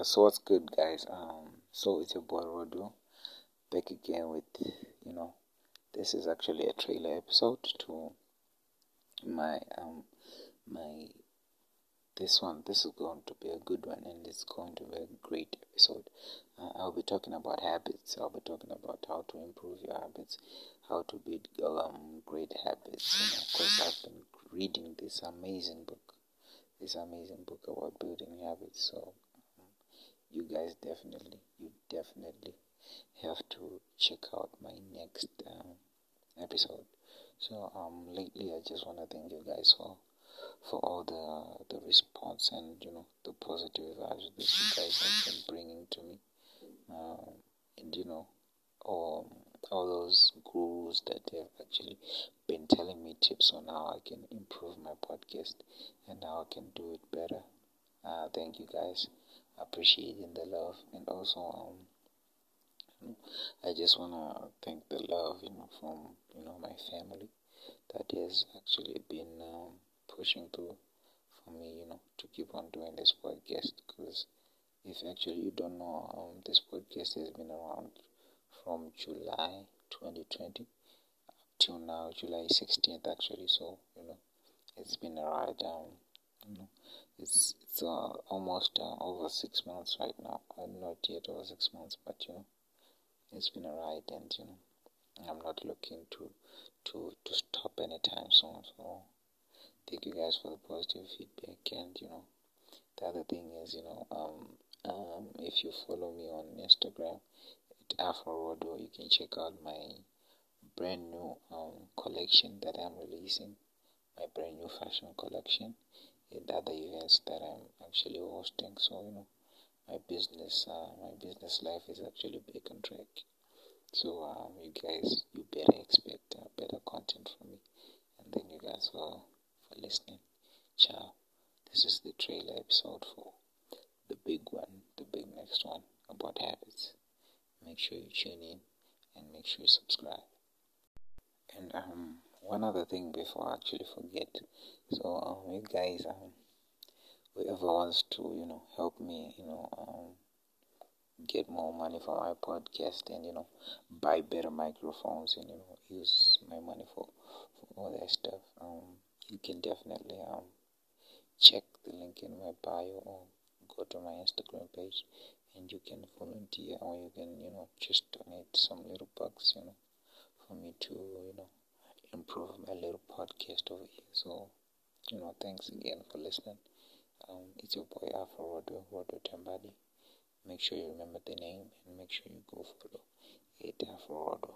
Uh, so what's good, guys? Um, so it's your boy Rodo back again with you know, this is actually a trailer episode to my um my this one. This is going to be a good one, and it's going to be a great episode. Uh, I'll be talking about habits. I'll be talking about how to improve your habits, how to build um great habits. You know, because I've been reading this amazing book, this amazing book about building habits. So you guys definitely, you definitely have to check out my next um, episode. So um, lately I just want to thank you guys for for all the the response and you know the positive vibes that you guys have been bringing to me, um, and you know all all those gurus that have actually been telling me tips on how I can improve my podcast and how I can do it better. Uh, thank you guys appreciating the love and also um I just wanna thank the love you know from you know my family that has actually been um, pushing through for me you know to keep on doing this podcast. Because if actually you don't know um, this podcast has been around from July 2020 up till now July 16th actually. So you know it's been a ride um you know it's it's uh, almost uh, over six months right now. I'm not yet over six months, but you know, it's been a ride, and you know, I'm not looking to to to stop anytime soon. So thank you guys for the positive feedback, and you know, the other thing is, you know, um, um, if you follow me on Instagram at AfroRodo, you can check out my brand new um collection that I'm releasing, my brand new fashion collection the other events that I'm actually hosting. So you know, my business, uh, my business life is actually back on track. So um, you guys, you better expect uh, better content from me. And then you guys for for listening. Ciao. This is the trailer episode for the big one, the big next one about habits. Make sure you tune in and make sure you subscribe. And um one other thing before I actually forget. So, um, you guys, um, whoever wants to, you know, help me, you know, um, get more money for my podcast and, you know, buy better microphones and, you know, use my money for, for all that stuff, um, you can definitely, um, check the link in my bio or go to my Instagram page and you can volunteer or you can, you know, just donate some little bucks, you know, for me to, you know, improve my little podcast over here. So, you know, thanks again for listening. Um, it's your boy Afro Rodo, Rodo Tambadi. Make sure you remember the name and make sure you go follow it Afro Rodo.